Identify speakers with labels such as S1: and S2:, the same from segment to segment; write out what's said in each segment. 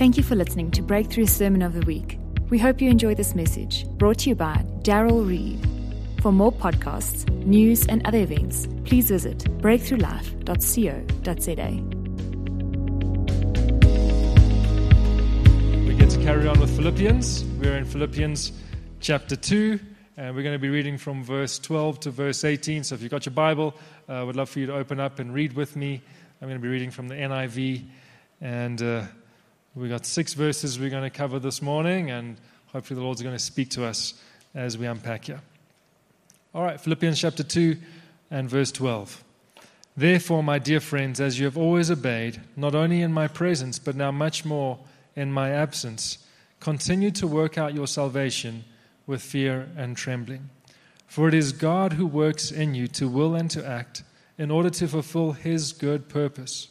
S1: Thank you for listening to Breakthrough Sermon of the Week. We hope you enjoy this message brought to you by Darryl Reed. For more podcasts, news, and other events, please visit breakthroughlife.co.za.
S2: We get to carry on with Philippians. We're in Philippians chapter 2, and we're going to be reading from verse 12 to verse 18. So if you've got your Bible, I uh, would love for you to open up and read with me. I'm going to be reading from the NIV, and uh, We've got six verses we're going to cover this morning, and hopefully the Lord's going to speak to us as we unpack here. All right, Philippians chapter 2 and verse 12. Therefore, my dear friends, as you have always obeyed, not only in my presence, but now much more in my absence, continue to work out your salvation with fear and trembling. For it is God who works in you to will and to act in order to fulfill his good purpose.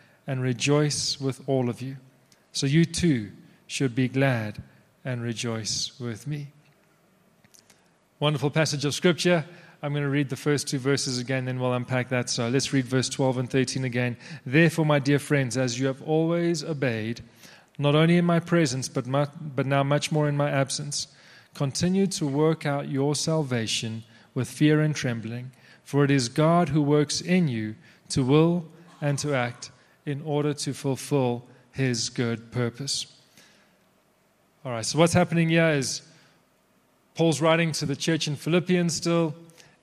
S2: and rejoice with all of you. So you too should be glad and rejoice with me. Wonderful passage of scripture. I'm going to read the first two verses again, then we'll unpack that. So let's read verse 12 and 13 again. Therefore, my dear friends, as you have always obeyed, not only in my presence, but, much, but now much more in my absence, continue to work out your salvation with fear and trembling, for it is God who works in you to will and to act in order to fulfill his good purpose. All right, so what's happening here is Paul's writing to the church in Philippians still,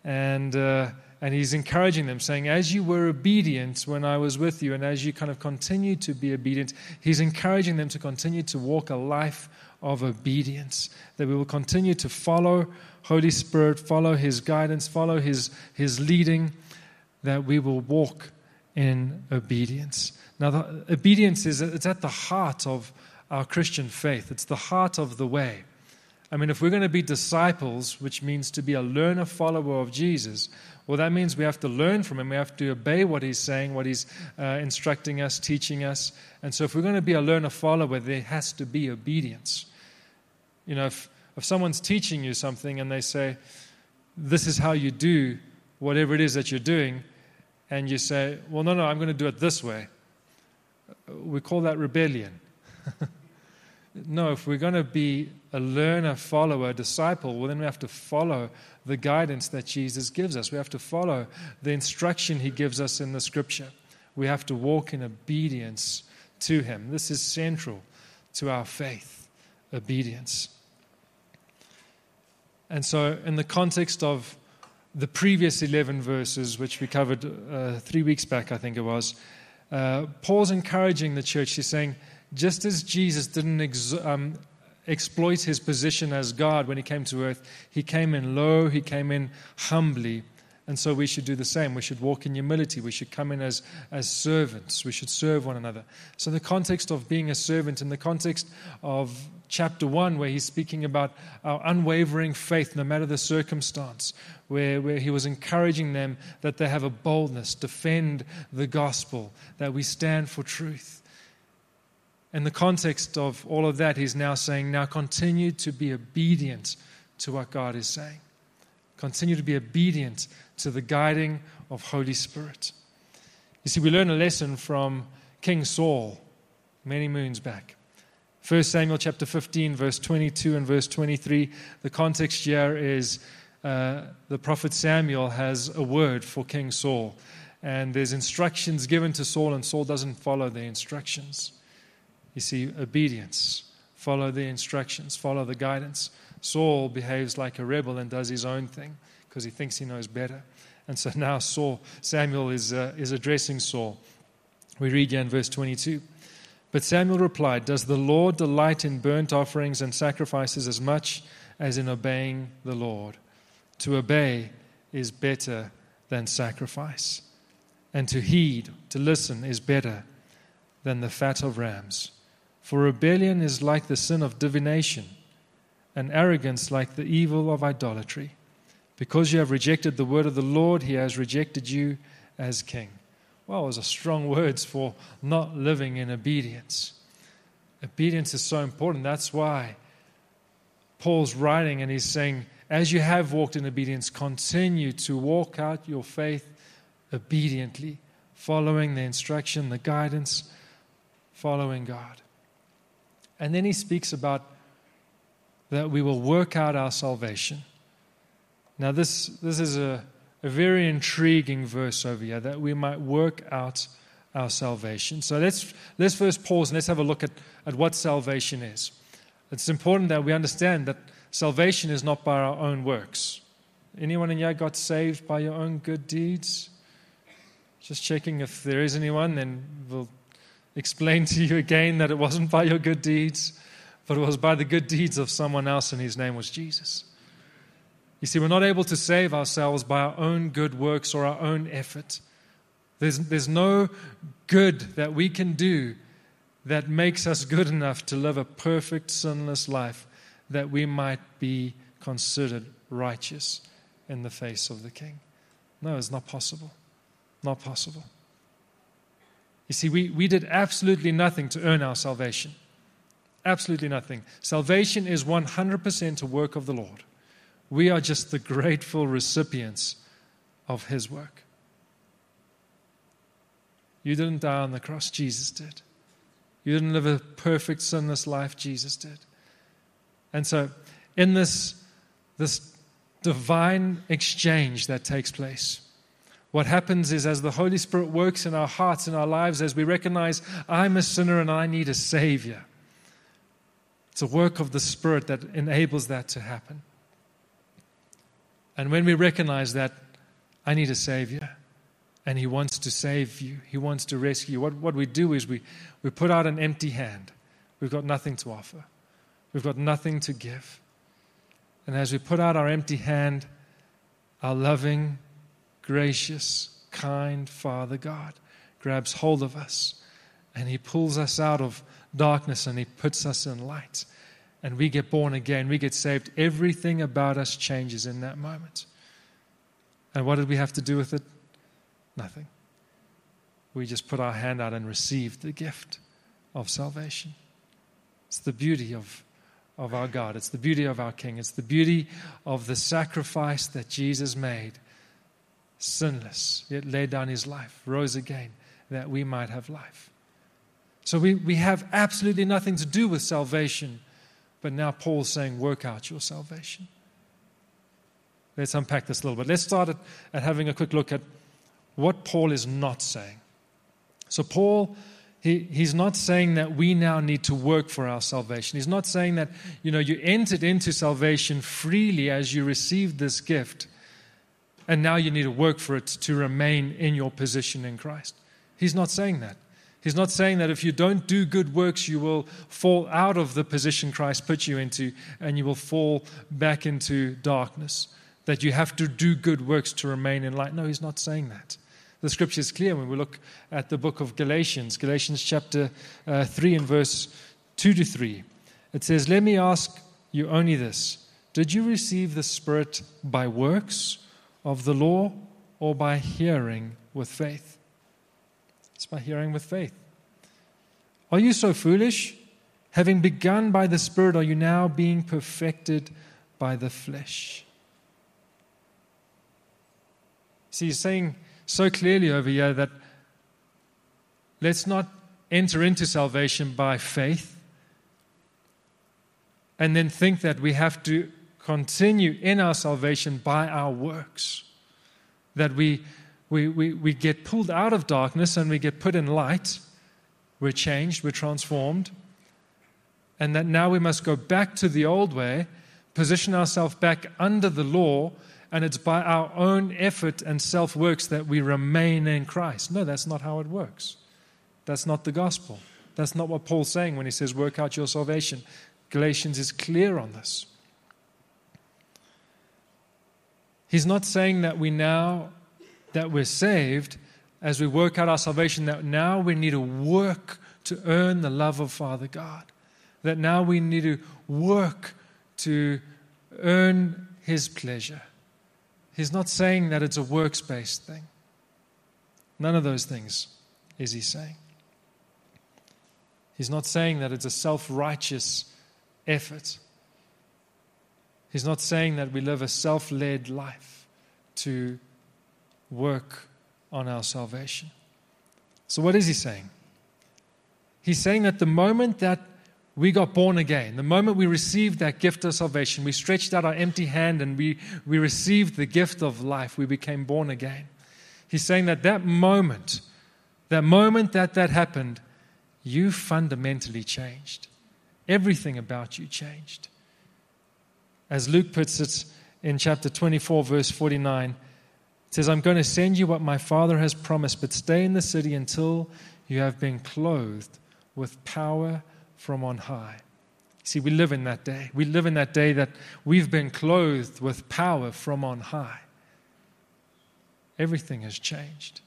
S2: and, uh, and he's encouraging them, saying, As you were obedient when I was with you, and as you kind of continue to be obedient, he's encouraging them to continue to walk a life of obedience, that we will continue to follow Holy Spirit, follow his guidance, follow his, his leading, that we will walk in obedience. Now, the, obedience is it's at the heart of our Christian faith. It's the heart of the way. I mean, if we're going to be disciples, which means to be a learner follower of Jesus, well, that means we have to learn from him. We have to obey what he's saying, what he's uh, instructing us, teaching us. And so, if we're going to be a learner follower, there has to be obedience. You know, if, if someone's teaching you something and they say, This is how you do whatever it is that you're doing, and you say, Well, no, no, I'm going to do it this way, we call that rebellion. no, if we're going to be a learner, follower, disciple, well, then we have to follow the guidance that Jesus gives us. We have to follow the instruction he gives us in the scripture. We have to walk in obedience to him. This is central to our faith obedience. And so, in the context of the previous 11 verses, which we covered uh, three weeks back, I think it was, uh, Paul's encouraging the church. He's saying, just as Jesus didn't ex- um, exploit his position as God when he came to earth, he came in low, he came in humbly. And so we should do the same. We should walk in humility. We should come in as, as servants. We should serve one another. So, the context of being a servant, in the context of chapter 1, where he's speaking about our unwavering faith no matter the circumstance, where, where he was encouraging them that they have a boldness, defend the gospel, that we stand for truth. In the context of all of that, he's now saying, now continue to be obedient to what God is saying. Continue to be obedient to the guiding of Holy Spirit. You see, we learn a lesson from King Saul many moons back. 1 Samuel chapter 15, verse 22 and verse 23. The context here is uh, the prophet Samuel has a word for King Saul. And there's instructions given to Saul, and Saul doesn't follow the instructions. You see, obedience. Follow the instructions, follow the guidance. Saul behaves like a rebel and does his own thing because he thinks he knows better. And so now Saul, Samuel is, uh, is addressing Saul. We read here in verse 22. But Samuel replied, Does the Lord delight in burnt offerings and sacrifices as much as in obeying the Lord? To obey is better than sacrifice, and to heed, to listen, is better than the fat of rams. For rebellion is like the sin of divination, and arrogance like the evil of idolatry. Because you have rejected the word of the Lord, he has rejected you as king. Well, those are strong words for not living in obedience. Obedience is so important. That's why Paul's writing and he's saying, as you have walked in obedience, continue to walk out your faith obediently, following the instruction, the guidance, following God. And then he speaks about that we will work out our salvation. Now, this, this is a, a very intriguing verse over here that we might work out our salvation. So let's, let's first pause and let's have a look at, at what salvation is. It's important that we understand that salvation is not by our own works. Anyone in here got saved by your own good deeds? Just checking if there is anyone, then we'll explain to you again that it wasn't by your good deeds, but it was by the good deeds of someone else, and his name was Jesus. You see, we're not able to save ourselves by our own good works or our own effort. There's, there's no good that we can do that makes us good enough to live a perfect, sinless life that we might be considered righteous in the face of the King. No, it's not possible. Not possible. You see, we, we did absolutely nothing to earn our salvation. Absolutely nothing. Salvation is 100% a work of the Lord. We are just the grateful recipients of His work. You didn't die on the cross, Jesus did. You didn't live a perfect, sinless life, Jesus did. And so, in this, this divine exchange that takes place, what happens is, as the Holy Spirit works in our hearts and our lives, as we recognize, I'm a sinner and I need a Savior, it's a work of the Spirit that enables that to happen. And when we recognize that I need a Savior, and He wants to save you, He wants to rescue you, what, what we do is we, we put out an empty hand. We've got nothing to offer, we've got nothing to give. And as we put out our empty hand, our loving, gracious, kind Father God grabs hold of us and He pulls us out of darkness and He puts us in light. And we get born again, we get saved. Everything about us changes in that moment. And what did we have to do with it? Nothing. We just put our hand out and received the gift of salvation. It's the beauty of, of our God. It's the beauty of our King. It's the beauty of the sacrifice that Jesus made sinless, yet laid down his life, rose again, that we might have life. So we, we have absolutely nothing to do with salvation, but now Paul's saying, work out your salvation. Let's unpack this a little bit. Let's start at, at having a quick look at what Paul is not saying. So, Paul, he, he's not saying that we now need to work for our salvation. He's not saying that, you know, you entered into salvation freely as you received this gift and now you need to work for it to remain in your position in Christ. He's not saying that. He's not saying that if you don't do good works, you will fall out of the position Christ put you into and you will fall back into darkness. That you have to do good works to remain in light. No, he's not saying that. The scripture is clear when we look at the book of Galatians, Galatians chapter uh, 3 and verse 2 to 3. It says, Let me ask you only this Did you receive the Spirit by works? of the law or by hearing with faith? It's by hearing with faith. Are you so foolish? Having begun by the Spirit, are you now being perfected by the flesh? See, he's saying so clearly over here that let's not enter into salvation by faith and then think that we have to continue in our salvation by our works. That we, we, we, we get pulled out of darkness and we get put in light. We're changed, we're transformed. And that now we must go back to the old way, position ourselves back under the law, and it's by our own effort and self works that we remain in Christ. No, that's not how it works. That's not the gospel. That's not what Paul's saying when he says, work out your salvation. Galatians is clear on this. He's not saying that we now, that we're saved, as we work out our salvation, that now we need to work to earn the love of Father God. That now we need to work to earn His pleasure. He's not saying that it's a works based thing. None of those things is He saying. He's not saying that it's a self righteous effort. He's not saying that we live a self led life to work on our salvation. So, what is he saying? He's saying that the moment that we got born again, the moment we received that gift of salvation, we stretched out our empty hand and we, we received the gift of life, we became born again. He's saying that that moment, that moment that that happened, you fundamentally changed. Everything about you changed. As Luke puts it in chapter 24, verse 49, it says, I'm going to send you what my Father has promised, but stay in the city until you have been clothed with power from on high. See, we live in that day. We live in that day that we've been clothed with power from on high. Everything has changed.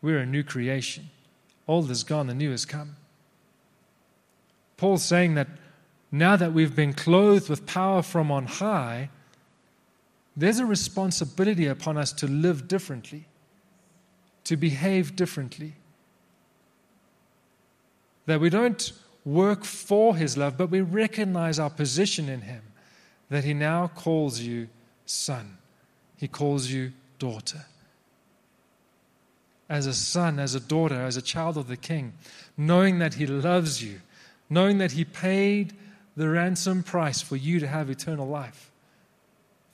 S2: We're a new creation. Old is gone, the new has come. Paul's saying that now that we've been clothed with power from on high, there's a responsibility upon us to live differently, to behave differently. That we don't work for His love, but we recognize our position in Him, that He now calls you son, He calls you daughter. As a son, as a daughter, as a child of the King, knowing that He loves you, knowing that He paid the ransom price for you to have eternal life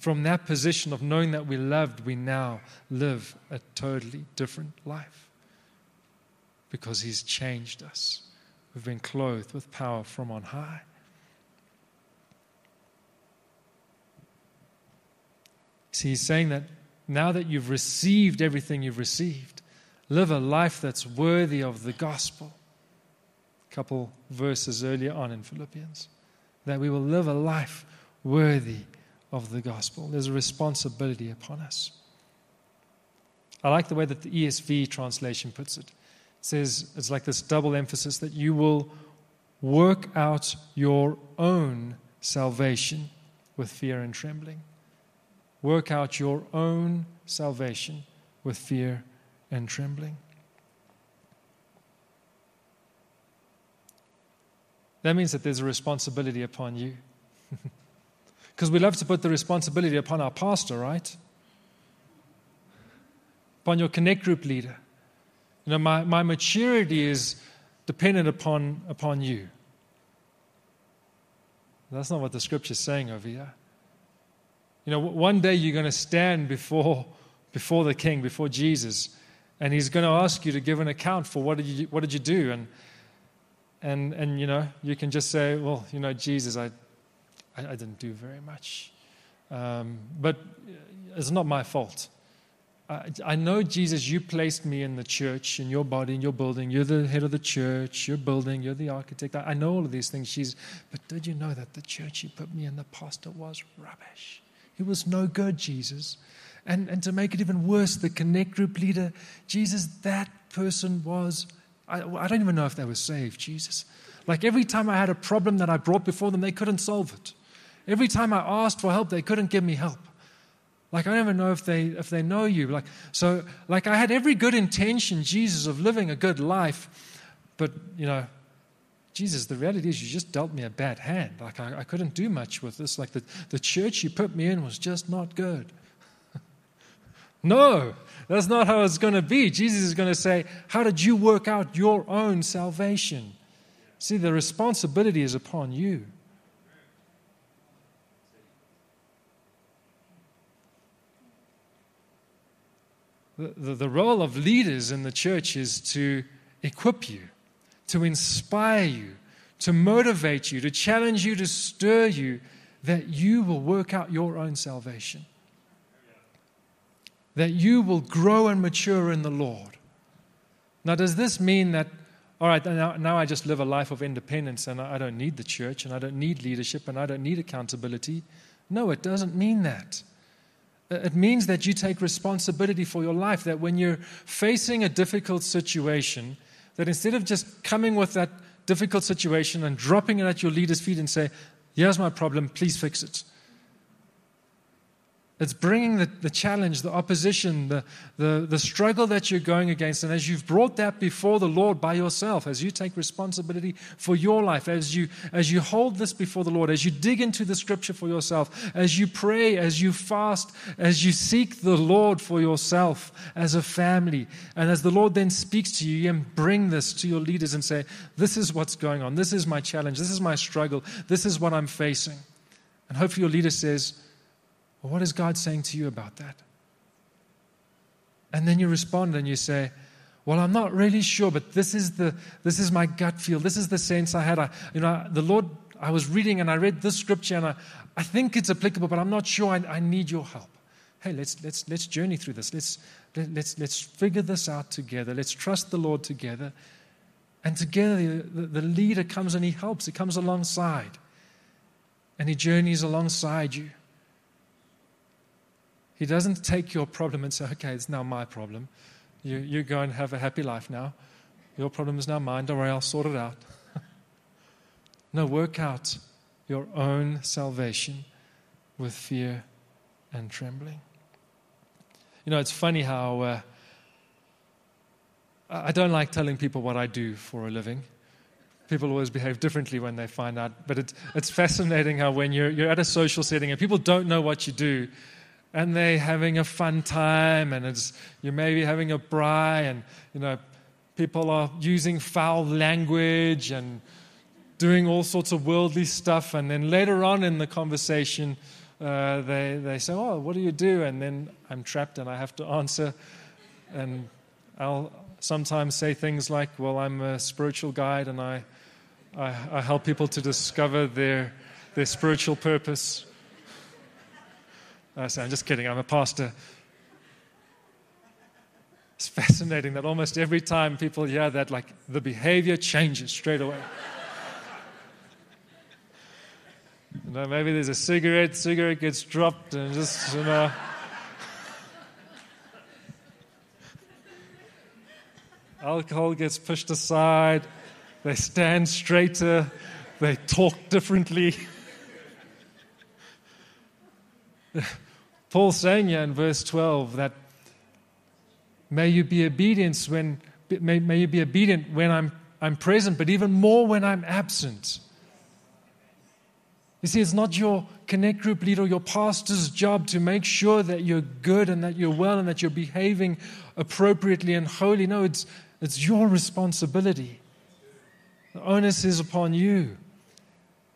S2: from that position of knowing that we loved, we now live a totally different life because He's changed us. We've been clothed with power from on high. See, He's saying that now that you've received everything you've received, live a life that's worthy of the gospel. A couple verses earlier on in Philippians, that we will live a life worthy of the gospel. There's a responsibility upon us. I like the way that the ESV translation puts it. It says it's like this double emphasis that you will work out your own salvation with fear and trembling. Work out your own salvation with fear and trembling. That means that there's a responsibility upon you. Because we love to put the responsibility upon our pastor, right? Upon your connect group leader. You know, my, my maturity is dependent upon, upon you. That's not what the scripture is saying over here. You know, one day you're going to stand before, before the king, before Jesus, and he's going to ask you to give an account for what did you, what did you do? And, and, and, you know, you can just say, well, you know, Jesus, I, I, I didn't do very much. Um, but it's not my fault. I, I know, Jesus, you placed me in the church, in your body, in your building. You're the head of the church, you're building, you're the architect. I, I know all of these things, Jesus. But did you know that the church you put me in, the pastor, was rubbish? He was no good, Jesus. And, and to make it even worse, the Connect group leader, Jesus, that person was, I, I don't even know if they were saved, Jesus. Like every time I had a problem that I brought before them, they couldn't solve it. Every time I asked for help, they couldn't give me help. Like I don't even know if they if they know you. Like so, like I had every good intention, Jesus, of living a good life, but you know, Jesus, the reality is you just dealt me a bad hand. Like I, I couldn't do much with this. Like the, the church you put me in was just not good. no, that's not how it's going to be. Jesus is going to say, How did you work out your own salvation? See, the responsibility is upon you. The, the, role of leaders in the church is to equip you, to inspire you, to motivate you, to challenge you, to stir you, that you will work out your own salvation. That you will grow and mature in the Lord. Now, does this mean that, all right, now, now I just live a life of independence and I don't need the church and I don't need leadership and I don't need accountability? No, it doesn't mean that. It means that you take responsibility for your life, that when you're facing a difficult situation, That instead of just coming with that difficult situation and dropping it at your leader's feet and say, Here's my problem, please fix it. It's bringing the, the challenge, the opposition, the, the, the struggle that you're going against. And as you've brought that before the Lord by yourself, as you take responsibility for your life, as you, as you hold this before the Lord, as you dig into the scripture for yourself, as you pray, as you fast, as you seek the Lord for yourself as a family, and as the Lord then speaks to you, you bring this to your leaders and say, This is what's going on. This is my challenge. This is my struggle. This is what I'm facing. And hopefully your leader says, well, what is God saying to you about that? And then you respond and you say, well, I'm not really sure, but this is the this is my gut feel. This is the sense I had. I, you know, the Lord. I was reading and I read this scripture and I, I think it's applicable, but I'm not sure. I, I need your help. Hey, let's let's let's journey through this. Let's let, let's let's figure this out together. Let's trust the Lord together, and together the, the, the leader comes and he helps. He comes alongside, and he journeys alongside you. He doesn't take your problem and say, okay, it's now my problem. You, you go and have a happy life now. Your problem is now mine. Don't worry, I'll sort it out. no, work out your own salvation with fear and trembling. You know, it's funny how uh, I don't like telling people what I do for a living. People always behave differently when they find out. But it's, it's fascinating how when you're, you're at a social setting and people don't know what you do, and they're having a fun time, and it's, you may be having a braai, and you know, people are using foul language and doing all sorts of worldly stuff, and then later on in the conversation, uh, they, they say, Oh, what do you do? And then I'm trapped and I have to answer. And I'll sometimes say things like, Well, I'm a spiritual guide and I, I, I help people to discover their, their spiritual purpose. I say, I'm just kidding, I'm a pastor. It's fascinating that almost every time people hear that, like the behavior changes straight away. you know, maybe there's a cigarette, cigarette gets dropped, and just, you know. Alcohol gets pushed aside, they stand straighter, they talk differently. Paul's saying here in verse 12 that may you be obedient when may, may you be obedient when I'm, I'm present, but even more when I'm absent. You see, it's not your connect group leader your pastor's job to make sure that you're good and that you're well and that you're behaving appropriately and holy. No, it's, it's your responsibility. The onus is upon you.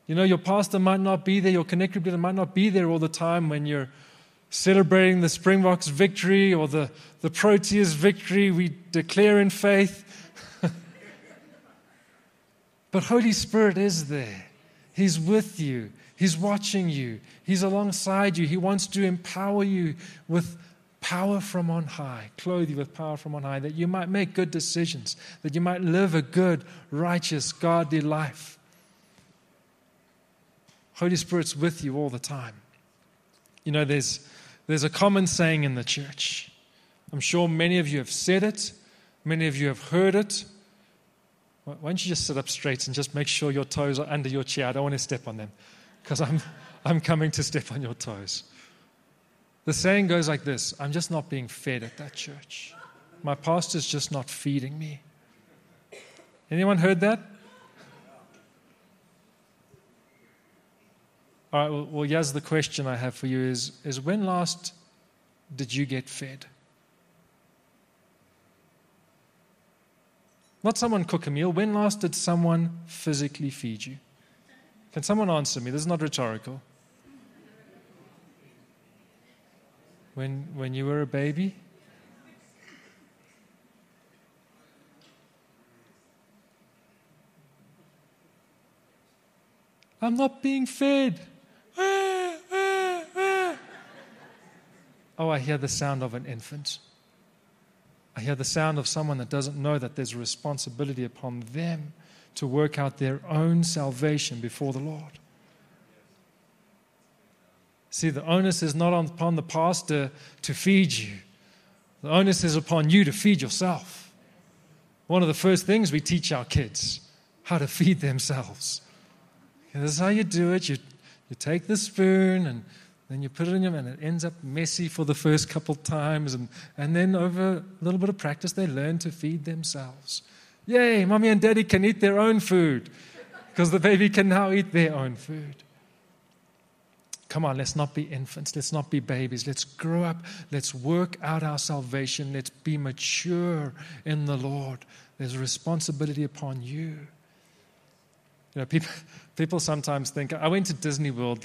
S2: You know, your pastor might not be there, your connect group leader might not be there all the time when you're celebrating the Springboks victory or the, the Proteas victory we declare in faith. but Holy Spirit is there. He's with you. He's watching you. He's alongside you. He wants to empower you with power from on high, clothe you with power from on high, that you might make good decisions, that you might live a good, righteous, godly life. Holy Spirit's with you all the time. You know, there's there's a common saying in the church. I'm sure many of you have said it, many of you have heard it. Why don't you just sit up straight and just make sure your toes are under your chair? I don't want to step on them because I'm, I'm coming to step on your toes. The saying goes like this I'm just not being fed at that church. My pastor's just not feeding me. Anyone heard that? All right, well, well, here's the question I have for you is, is when last did you get fed? Not someone cook a meal. When last did someone physically feed you? Can someone answer me? This is not rhetorical. When, when you were a baby? I'm not being fed. Oh, I hear the sound of an infant. I hear the sound of someone that doesn't know that there's a responsibility upon them to work out their own salvation before the Lord. See, the onus is not upon the pastor to feed you, the onus is upon you to feed yourself. one of the first things we teach our kids how to feed themselves. This is how you do it. You, you take the spoon and then you put it in your and it ends up messy for the first couple times. And, and then, over a little bit of practice, they learn to feed themselves. Yay, mommy and daddy can eat their own food because the baby can now eat their own food. Come on, let's not be infants. Let's not be babies. Let's grow up. Let's work out our salvation. Let's be mature in the Lord. There's a responsibility upon you. You know, people, people sometimes think, I went to Disney World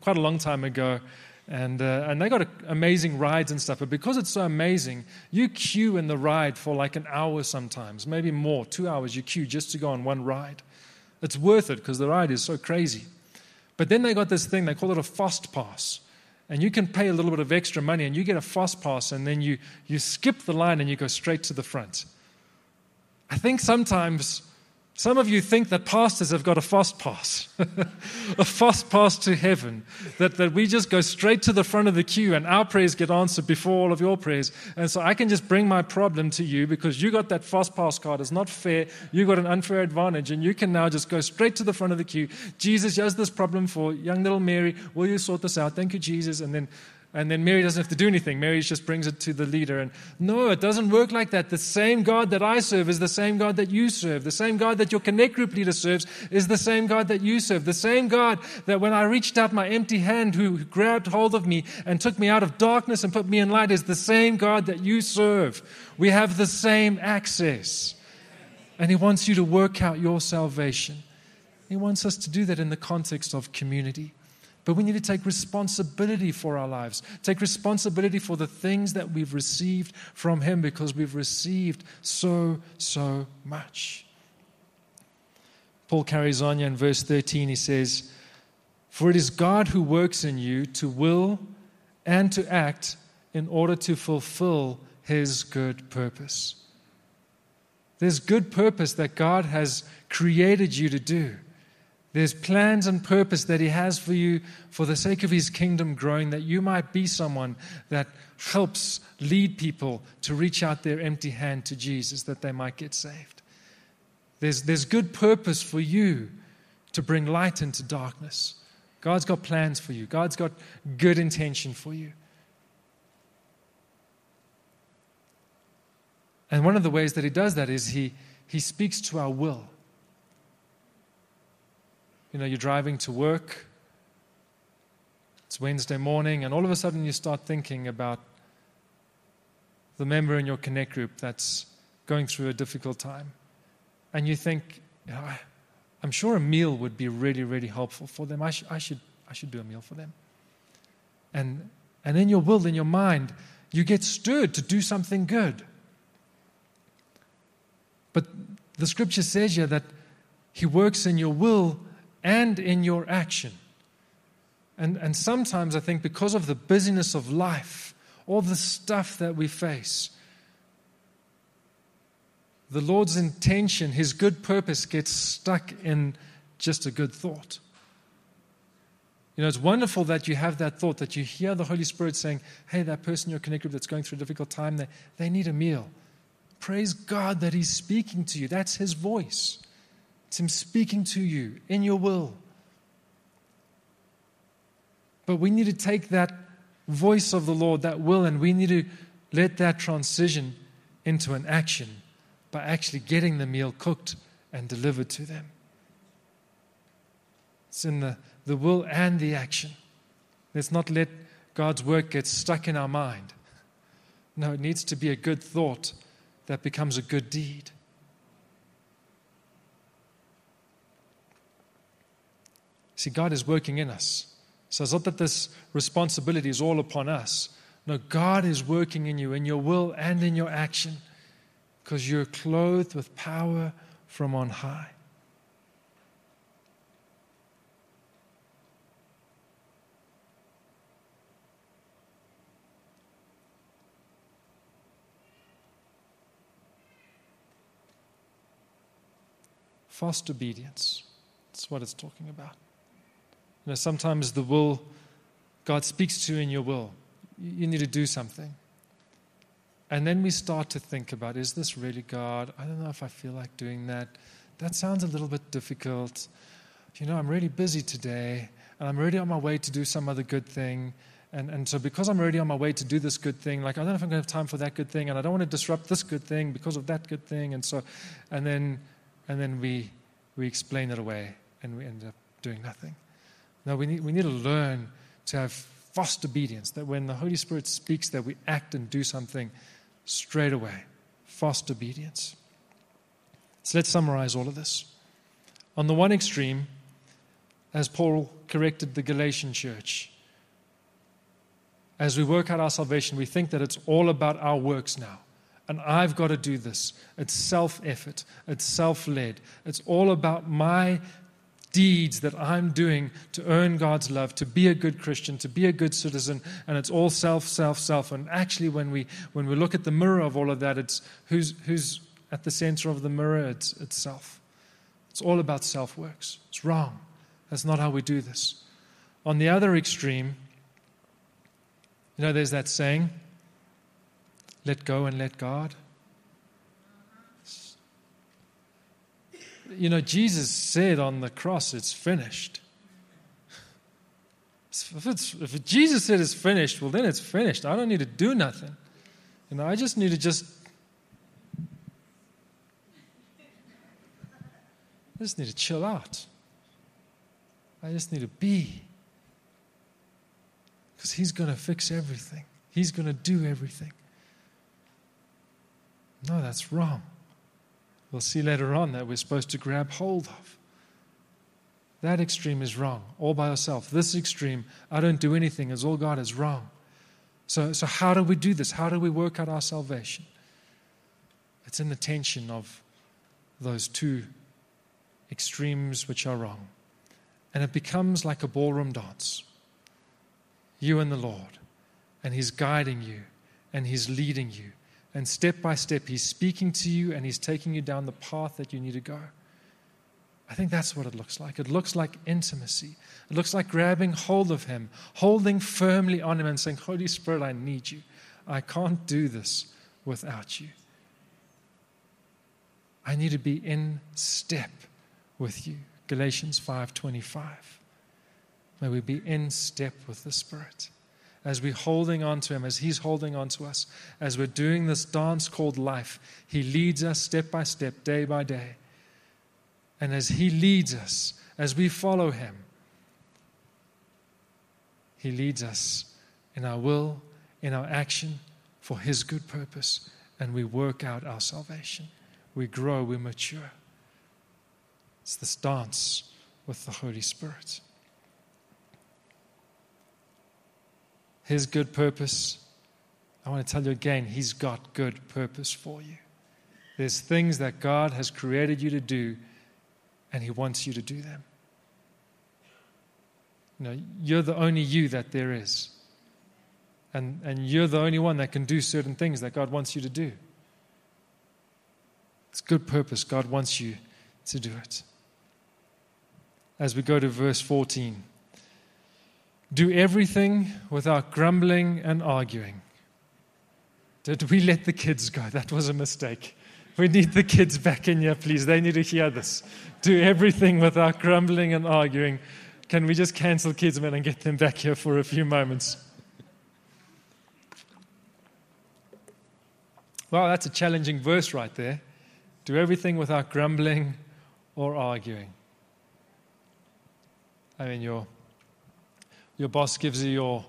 S2: quite a long time ago, and, uh, and they got a, amazing rides and stuff. But because it's so amazing, you queue in the ride for like an hour sometimes, maybe more, two hours. You queue just to go on one ride. It's worth it because the ride is so crazy. But then they got this thing, they call it a fast pass. And you can pay a little bit of extra money and you get a fast pass, and then you, you skip the line and you go straight to the front. I think sometimes some of you think that pastors have got a fast pass, a fast pass to heaven, that, that we just go straight to the front of the queue and our prayers get answered before all of your prayers. And so I can just bring my problem to you because you got that fast pass card. It's not fair. You got an unfair advantage, and you can now just go straight to the front of the queue. Jesus, has this problem for young little Mary. Will you sort this out? Thank you, Jesus. And then and then Mary doesn't have to do anything. Mary just brings it to the leader. And no, it doesn't work like that. The same God that I serve is the same God that you serve. The same God that your Connect group leader serves is the same God that you serve. The same God that when I reached out my empty hand, who grabbed hold of me and took me out of darkness and put me in light, is the same God that you serve. We have the same access. And He wants you to work out your salvation. He wants us to do that in the context of community. But we need to take responsibility for our lives, take responsibility for the things that we've received from Him because we've received so, so much. Paul carries on in verse 13. He says, For it is God who works in you to will and to act in order to fulfill His good purpose. There's good purpose that God has created you to do. There's plans and purpose that He has for you for the sake of His kingdom growing, that you might be someone that helps lead people to reach out their empty hand to Jesus, that they might get saved. There's, there's good purpose for you to bring light into darkness. God's got plans for you, God's got good intention for you. And one of the ways that He does that is He, he speaks to our will. You know, you're driving to work, it's Wednesday morning, and all of a sudden you start thinking about the member in your Connect group that's going through a difficult time. And you think, know, I'm sure a meal would be really, really helpful for them. I, sh- I, should, I should do a meal for them. And, and in your will, in your mind, you get stirred to do something good. But the scripture says here that He works in your will and in your action. And, and sometimes I think because of the busyness of life, all the stuff that we face, the Lord's intention, His good purpose gets stuck in just a good thought. You know, it's wonderful that you have that thought, that you hear the Holy Spirit saying, hey, that person you're connected with that's going through a difficult time, they, they need a meal. Praise God that He's speaking to you. That's His voice. It's Him speaking to you in your will. But we need to take that voice of the Lord, that will, and we need to let that transition into an action by actually getting the meal cooked and delivered to them. It's in the, the will and the action. Let's not let God's work get stuck in our mind. No, it needs to be a good thought that becomes a good deed. See, God is working in us. So it's not that this responsibility is all upon us. No, God is working in you, in your will and in your action, because you're clothed with power from on high. Fast obedience. That's what it's talking about. You know, sometimes the will, God speaks to you in your will. You need to do something. And then we start to think about is this really God? I don't know if I feel like doing that. That sounds a little bit difficult. You know, I'm really busy today, and I'm already on my way to do some other good thing. And, and so, because I'm already on my way to do this good thing, like, I don't know if I'm going to have time for that good thing, and I don't want to disrupt this good thing because of that good thing. And so, and then, and then we, we explain it away, and we end up doing nothing. No, we need, we need to learn to have fast obedience, that when the Holy Spirit speaks, that we act and do something straight away. Fast obedience. So let's summarize all of this. On the one extreme, as Paul corrected the Galatian church, as we work out our salvation, we think that it's all about our works now. And I've got to do this. It's self effort, it's self led. It's all about my deeds that I'm doing to earn God's love, to be a good Christian, to be a good citizen, and it's all self, self, self. And actually, when we when we look at the mirror of all of that, it's who's who's at the center of the mirror. It's, it's self. It's all about self works. It's wrong. That's not how we do this. On the other extreme, you know, there's that saying, "Let go and let God." You know, Jesus said on the cross, it's finished. If, if Jesus said it's finished, well, then it's finished. I don't need to do nothing. You know, I just need to just. I just need to chill out. I just need to be. Because He's going to fix everything, He's going to do everything. No, that's wrong. We'll see later on that we're supposed to grab hold of. That extreme is wrong, all by yourself. This extreme, I don't do anything, it's all God is wrong. So, so how do we do this? How do we work out our salvation? It's in the tension of those two extremes which are wrong. And it becomes like a ballroom dance. You and the Lord, and He's guiding you, and He's leading you, and step by step, He's speaking to you and He's taking you down the path that you need to go. I think that's what it looks like. It looks like intimacy. It looks like grabbing hold of Him, holding firmly on Him, and saying, Holy Spirit, I need you. I can't do this without you. I need to be in step with you. Galatians 5:25. May we be in step with the Spirit as we're holding on to Him, as He's holding on to us, as we're doing this dance called life, He leads us step by step, day by day. And as He leads us, as we follow Him, He leads us in our will, in our action, for His good purpose, and we work out our salvation. We grow, we mature. It's this dance with the Holy Spirit. His good purpose, I want to tell you again, He's got good purpose for you. There's things that God has created you to do, and He wants you to do them. You know, you're the only you that there is. And, and you're the only one that can do certain things that God wants you to do. It's good purpose. God wants you to do it. As we go to verse 14. Do everything without grumbling and arguing. Did we let the kids go? That was a mistake. We need the kids back in here, please. They need to hear this. Do everything without grumbling and arguing. Can we just cancel kids, man, and get them back here for a few moments? Well, that's a challenging verse right there. Do everything without grumbling or arguing. I mean, you're your boss gives you your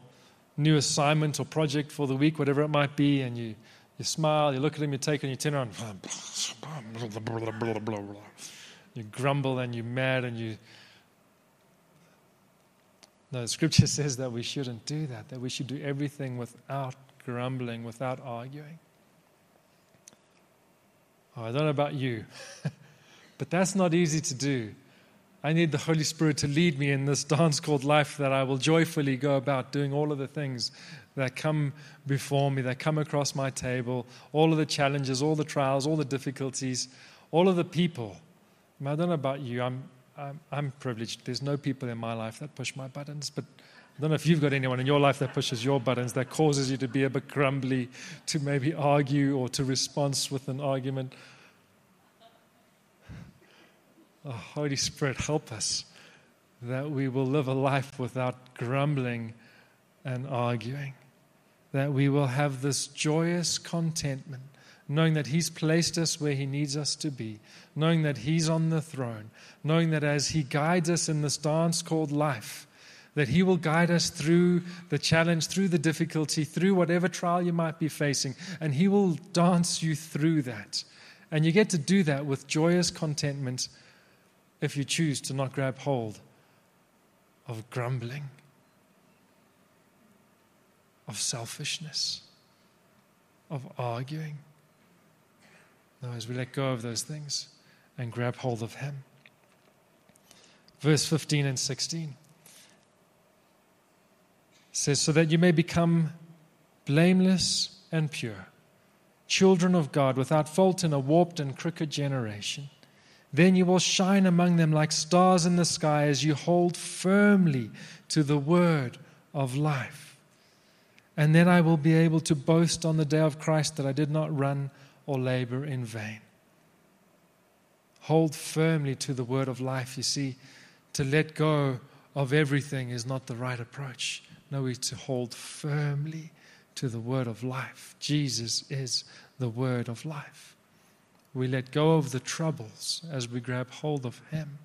S2: new assignment or project for the week, whatever it might be, and you, you smile, you look at him, you take and you turn around. You grumble and you're mad and you. No, scripture says that we shouldn't do that, that we should do everything without grumbling, without arguing. Oh, I don't know about you, but that's not easy to do. I need the Holy Spirit to lead me in this dance called life that I will joyfully go about doing all of the things that come before me, that come across my table, all of the challenges, all the trials, all the difficulties, all of the people. I, don't know about you, I'm, I'm, I'm privileged. There's no people in my life that push my buttons, but I don't know if you've got anyone in your life that pushes your buttons, that causes you to be a bit grumbly, to maybe argue or to respond with an argument. Oh, Holy Spirit, help us that we will live a life without grumbling and arguing, that we will have this joyous contentment, knowing that He's placed us where He needs us to be, knowing that He's on the throne, knowing that as He guides us in this dance called life, that He will guide us through the challenge, through the difficulty, through whatever trial you might be facing, and He will dance you through that. And you get to do that with joyous contentment if you choose to not grab hold of grumbling, of selfishness, of arguing. No, as we let go of those things and grab hold of Him. Verse 15 and 16 says, So that you may become blameless and pure, children of God, without fault in a warped and crooked generation. Then you will shine among them like stars in the sky as you hold firmly to the word of life. And then I will be able to boast on the day of Christ that I did not run or labor in vain. Hold firmly to the word of life. You see, to let go of everything is not the right approach. No, it's to hold firmly to the word of life. Jesus is the word of life. We let go of the troubles as we grab hold of Him.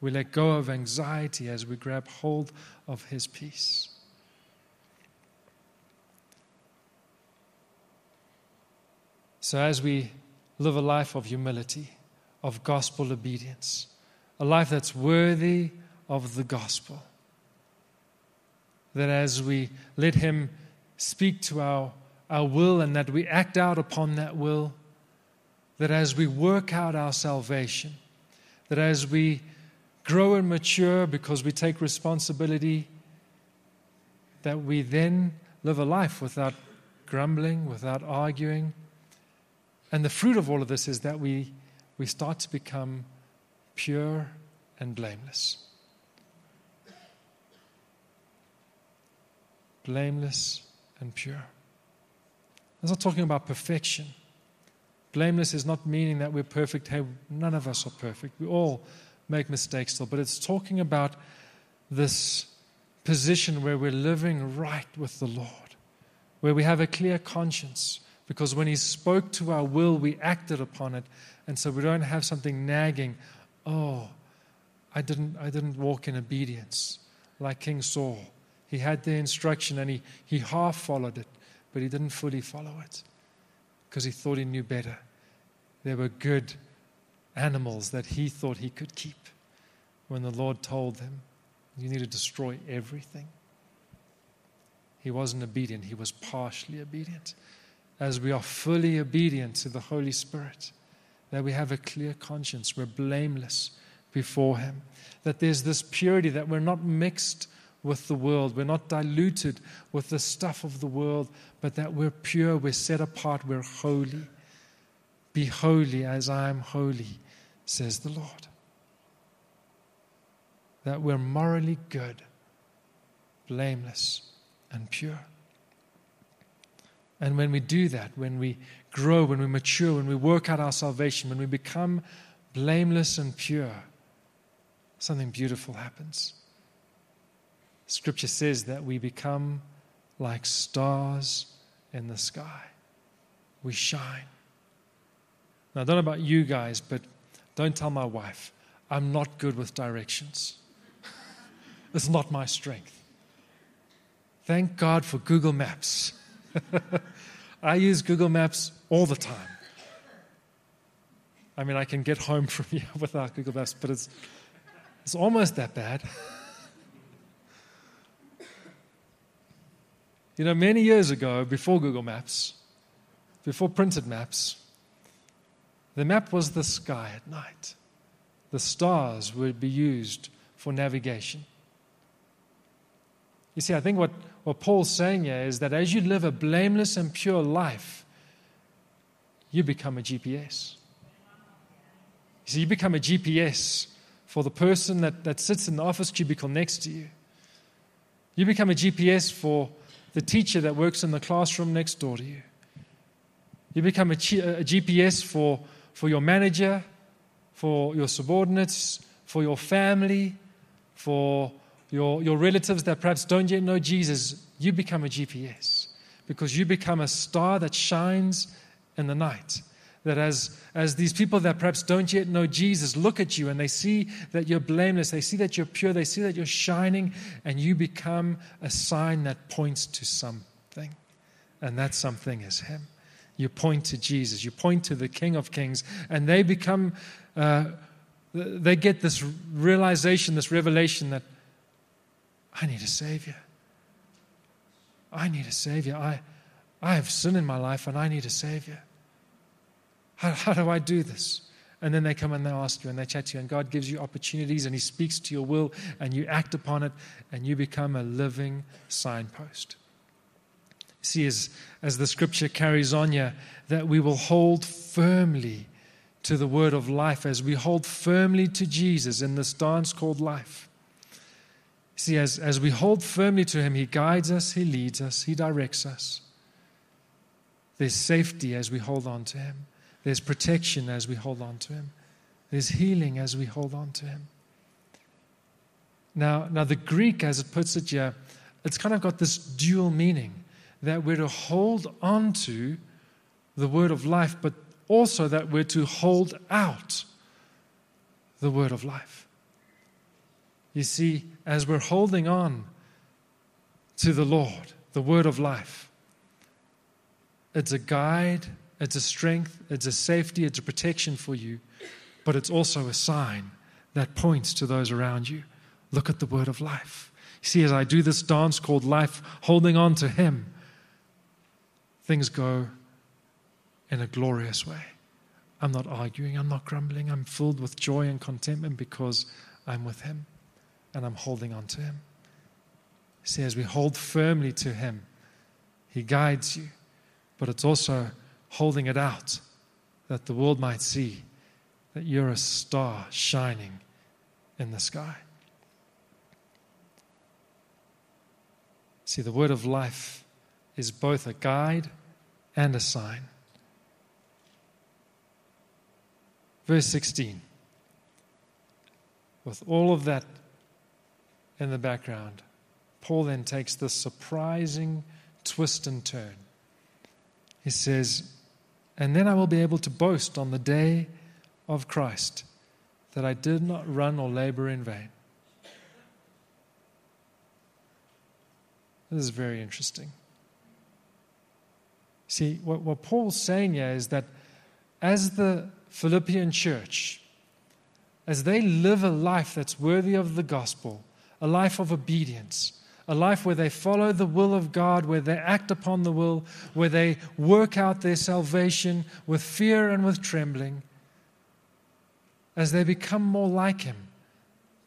S2: We let go of anxiety as we grab hold of His peace. So, as we live a life of humility, of gospel obedience, a life that's worthy of the gospel, that as we let Him speak to our, our will and that we act out upon that will, that as we work out our salvation, that as we grow and mature because we take responsibility, that we then live a life without grumbling, without arguing. And the fruit of all of this is that we, we start to become pure and blameless. Blameless and pure. I'm not talking about perfection. Blameless is not meaning that we're perfect. Hey, none of us are perfect. We all make mistakes still. But it's talking about this position where we're living right with the Lord, where we have a clear conscience. Because when He spoke to our will, we acted upon it. And so we don't have something nagging, oh, I didn't, I didn't walk in obedience like King Saul. He had the instruction and he, he half followed it, but he didn't fully follow it because he thought he knew better. There were good animals that he thought he could keep when the Lord told him, You need to destroy everything. He wasn't obedient, he was partially obedient. As we are fully obedient to the Holy Spirit, that we have a clear conscience, we're blameless before Him, that there's this purity, that we're not mixed with the world. We're not diluted with the stuff of the world, but that we're pure, we're set apart, we're holy. Be holy as I am holy, says the Lord. That we're morally good, blameless, and pure. And when we do that, when we grow, when we mature, when we work out our salvation, when we become blameless and pure, something beautiful happens. Scripture says that we become like stars in the sky. We shine. Now, I don't know about you guys, but don't tell my wife, I'm not good with directions. it's not my strength. Thank God for Google Maps. I use Google Maps all the time. I mean, I can get home from here without Google Maps, but it's, it's almost that bad. You know, many years ago, before Google Maps, before printed maps, the map was the sky at night. The stars would be used for navigation. You see, I think what, what Paul's saying here is that as you live a blameless and pure life, you become a GPS. You see, you become a GPS for the person that, that sits in the office cubicle next to you. You become a GPS for the teacher that works in the classroom next door to you. You become a, a GPS for, for your manager, for your subordinates, for your family, for your, your relatives that perhaps don't yet know Jesus. You become a GPS because you become a star that shines in the night. That as, as these people that perhaps don't yet know Jesus look at you and they see that you're blameless, they see that you're pure, they see that you're shining, and you become a sign that points to something. And that something is Him. You point to Jesus, you point to the King of Kings, and they become, uh, they get this realization, this revelation that I need a Savior. I need a Savior. I, I have sin in my life and I need a Savior. How, how do I do this? And then they come and they ask you and they chat to you, and God gives you opportunities and He speaks to your will, and you act upon it, and you become a living signpost. See, as, as the scripture carries on here, that we will hold firmly to the word of life as we hold firmly to Jesus in this dance called life. See, as, as we hold firmly to Him, He guides us, He leads us, He directs us. There's safety as we hold on to Him. There's protection as we hold on to Him. There's healing as we hold on to Him. Now, now the Greek, as it puts it here, it's kind of got this dual meaning that we're to hold on to the word of life, but also that we're to hold out the word of life. You see, as we're holding on to the Lord, the word of life, it's a guide it's a strength, it's a safety, it's a protection for you, but it's also a sign that points to those around you. Look at the word of life. See, as I do this dance called life, holding on to Him, things go in a glorious way. I'm not arguing, I'm not grumbling, I'm filled with joy and contentment because I'm with Him and I'm holding on to Him. See, as we hold firmly to Him, He guides you, but it's also holding it out that the world might see that you're a star shining in the sky. See, the word of life is both a guide and a sign. Verse 16. With all of that in the background, Paul then takes this surprising twist and turn. He says, and then I will be able to boast on the day of Christ that I did not run or labor in vain. This is very interesting. See, what, what Paul's saying here is that as the Philippian church, as they live a life that's worthy of the gospel, a life of obedience, a life where they follow the will of God, where they act upon the will, where they work out their salvation with fear and with trembling, as they become more like Him,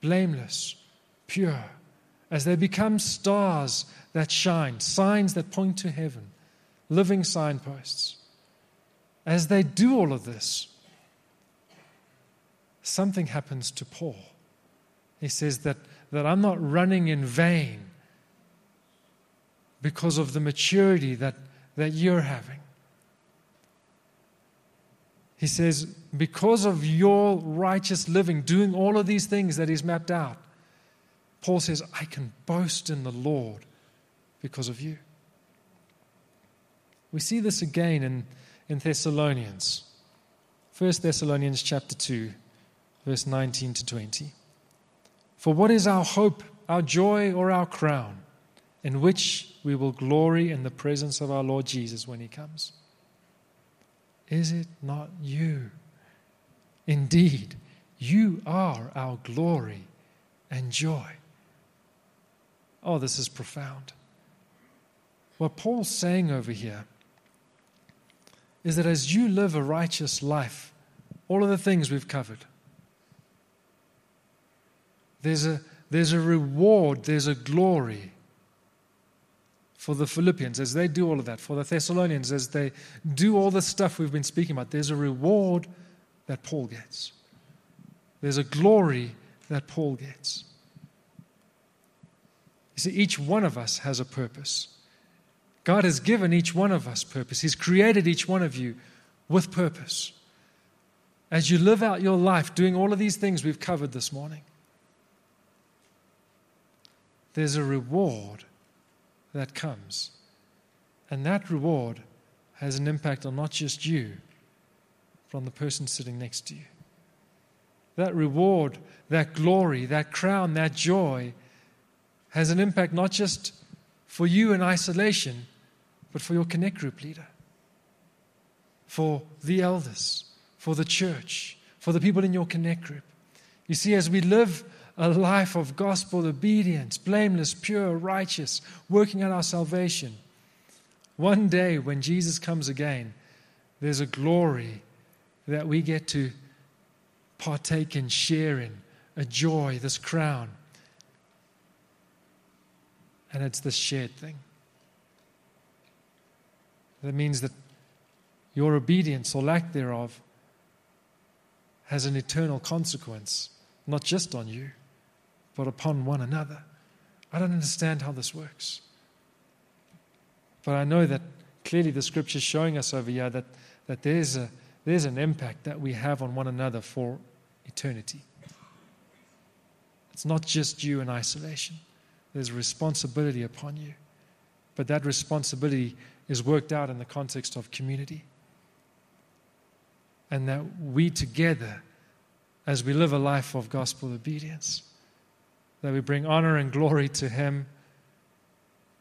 S2: blameless, pure, as they become stars that shine, signs that point to heaven, living signposts. As they do all of this, something happens to Paul. He says that, that I'm not running in vain because of the maturity that, that you're having. He says, because of your righteous living, doing all of these things that he's mapped out, Paul says, I can boast in the Lord because of you. We see this again in, in Thessalonians. 1 Thessalonians chapter 2, verse 19 to 20. For what is our hope, our joy, or our crown? in which we will glory in the presence of our Lord Jesus when he comes. Is it not you? Indeed, you are our glory and joy. Oh, this is profound. What Paul's saying over here is that as you live a righteous life, all of the things we've covered, there's a, there's a reward, there's a glory for the Philippians as they do all of that, for the Thessalonians as they do all the stuff we've been speaking about, there's a reward that Paul gets. There's a glory that Paul gets. You see, each one of us has a purpose. God has given each one of us purpose. He's created each one of you with purpose. As you live out your life doing all of these things we've covered this morning, there's a reward that comes. And that reward has an impact on not just you, but on the person sitting next to you. That reward, that glory, that crown, that joy has an impact not just for you in isolation, but for your connect group leader, for the elders, for the church, for the people in your connect group. You see, as we live a life of gospel obedience, blameless, pure, righteous, working out our salvation, one day when Jesus comes again, there's a glory that we get to partake in, share in, a joy, this crown. And it's this shared thing. That means that your obedience or lack thereof has an eternal consequence, not just on you, but upon one another. I don't understand how this works. But I know that clearly the scripture is showing us over here that, that there's, a, there's an impact that we have on one another for eternity. It's not just you in isolation, there's responsibility upon you. But that responsibility is worked out in the context of community. And that we together, as we live a life of gospel obedience, that we bring honor and glory to Him.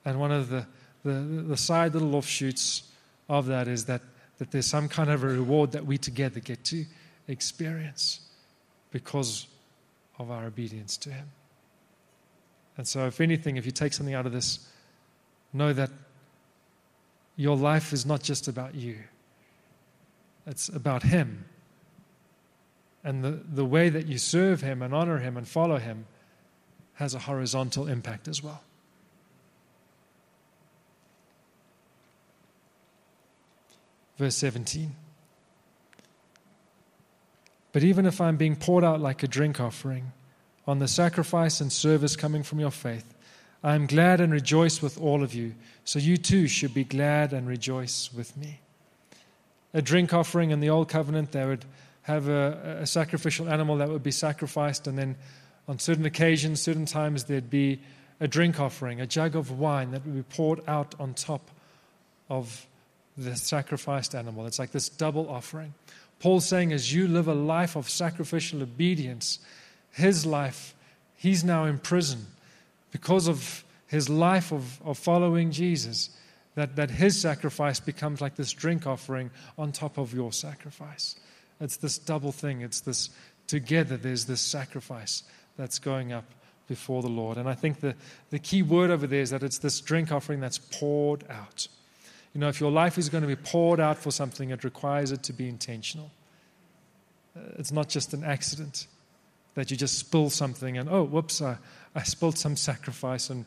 S2: And one of the, the, the side little offshoots of that is that, that there's some kind of a reward that we together get to experience because of our obedience to Him. And so, if anything, if you take something out of this, know that your life is not just about you, it's about Him. And the, the way that you serve Him and honor Him and follow Him has a horizontal impact as well. Verse 17. But even if I'm being poured out like a drink offering on the sacrifice and service coming from your faith, I am glad and rejoice with all of you, so you too should be glad and rejoice with me. A drink offering in the Old Covenant, they would have a, a sacrificial animal that would be sacrificed, and then on certain occasions, certain times, there'd be a drink offering, a jug of wine that would be poured out on top of the sacrificed animal. It's like this double offering. Paul's saying, as you live a life of sacrificial obedience, his life, he's now in prison because of his life of, of following Jesus, that, that his sacrifice becomes like this drink offering on top of your sacrifice. It's this double thing. It's this together, there's this sacrifice that's going up before the Lord. And I think the, the key word over there is that it's this drink offering that's poured out. You know, if your life is going to be poured out for something, it requires it to be intentional. Uh, it's not just an accident that you just spill something and, oh, whoops, I, I spilled some sacrifice and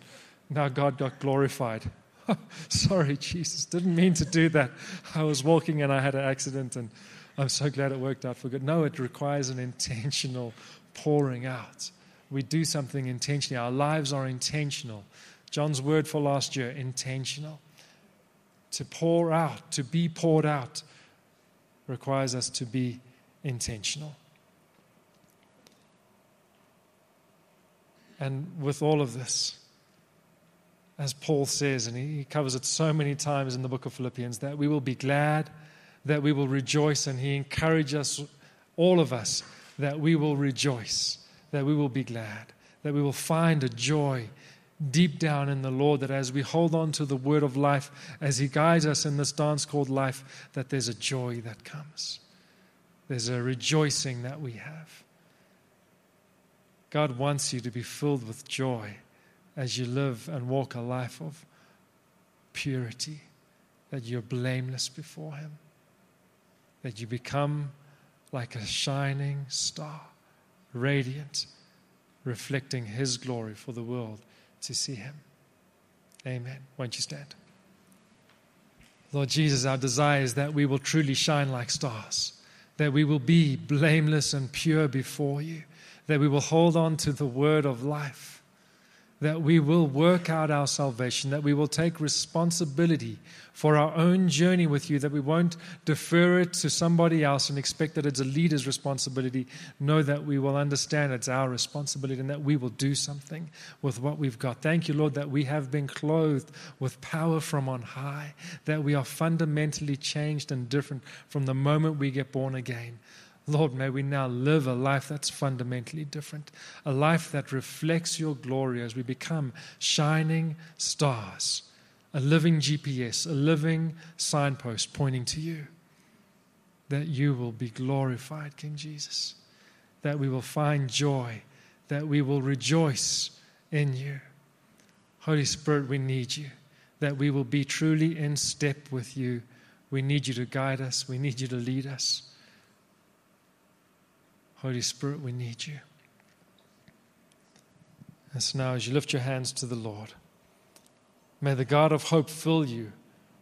S2: now God got glorified. Sorry, Jesus, didn't mean to do that. I was walking and I had an accident and I'm so glad it worked out for good. No, it requires an intentional pouring out. We do something intentionally. Our lives are intentional. John's word for last year intentional. To pour out, to be poured out, requires us to be intentional. And with all of this, as Paul says, and he covers it so many times in the book of Philippians, that we will be glad, that we will rejoice, and he encourages us, all of us, that we will rejoice, that we will be glad, that we will find a joy deep down in the Lord, that as we hold on to the word of life, as he guides us in this dance called life, that there's a joy that comes. There's a rejoicing that we have. God wants you to be filled with joy as you live and walk a life of purity, that you're blameless before Him, that you become like a shining star, radiant, reflecting His glory for the world to see Him. Amen. Won't you stand? Lord Jesus, our desire is that we will truly shine like stars, that we will be blameless and pure before you that we will hold on to the word of life, that we will work out our salvation, that we will take responsibility for our own journey with you, that we won't defer it to somebody else and expect that it's a leader's responsibility. Know that we will understand it's our responsibility and that we will do something with what we've got. Thank you, Lord, that we have been clothed with power from on high, that we are fundamentally changed and different from the moment we get born again. Lord, may we now live a life that's fundamentally different, a life that reflects your glory as we become shining stars, a living GPS, a living signpost pointing to you. That you will be glorified, King Jesus, that we will find joy, that we will rejoice in you. Holy Spirit, we need you, that we will be truly in step with you. We need you to guide us, we need you to lead us. Holy Spirit, we need you. And so now, as you lift your hands to the Lord, may the God of hope fill you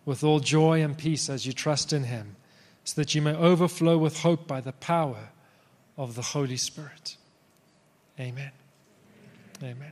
S2: with all joy and peace as you trust in him, so that you may overflow with hope by the power of the Holy Spirit. Amen. Amen.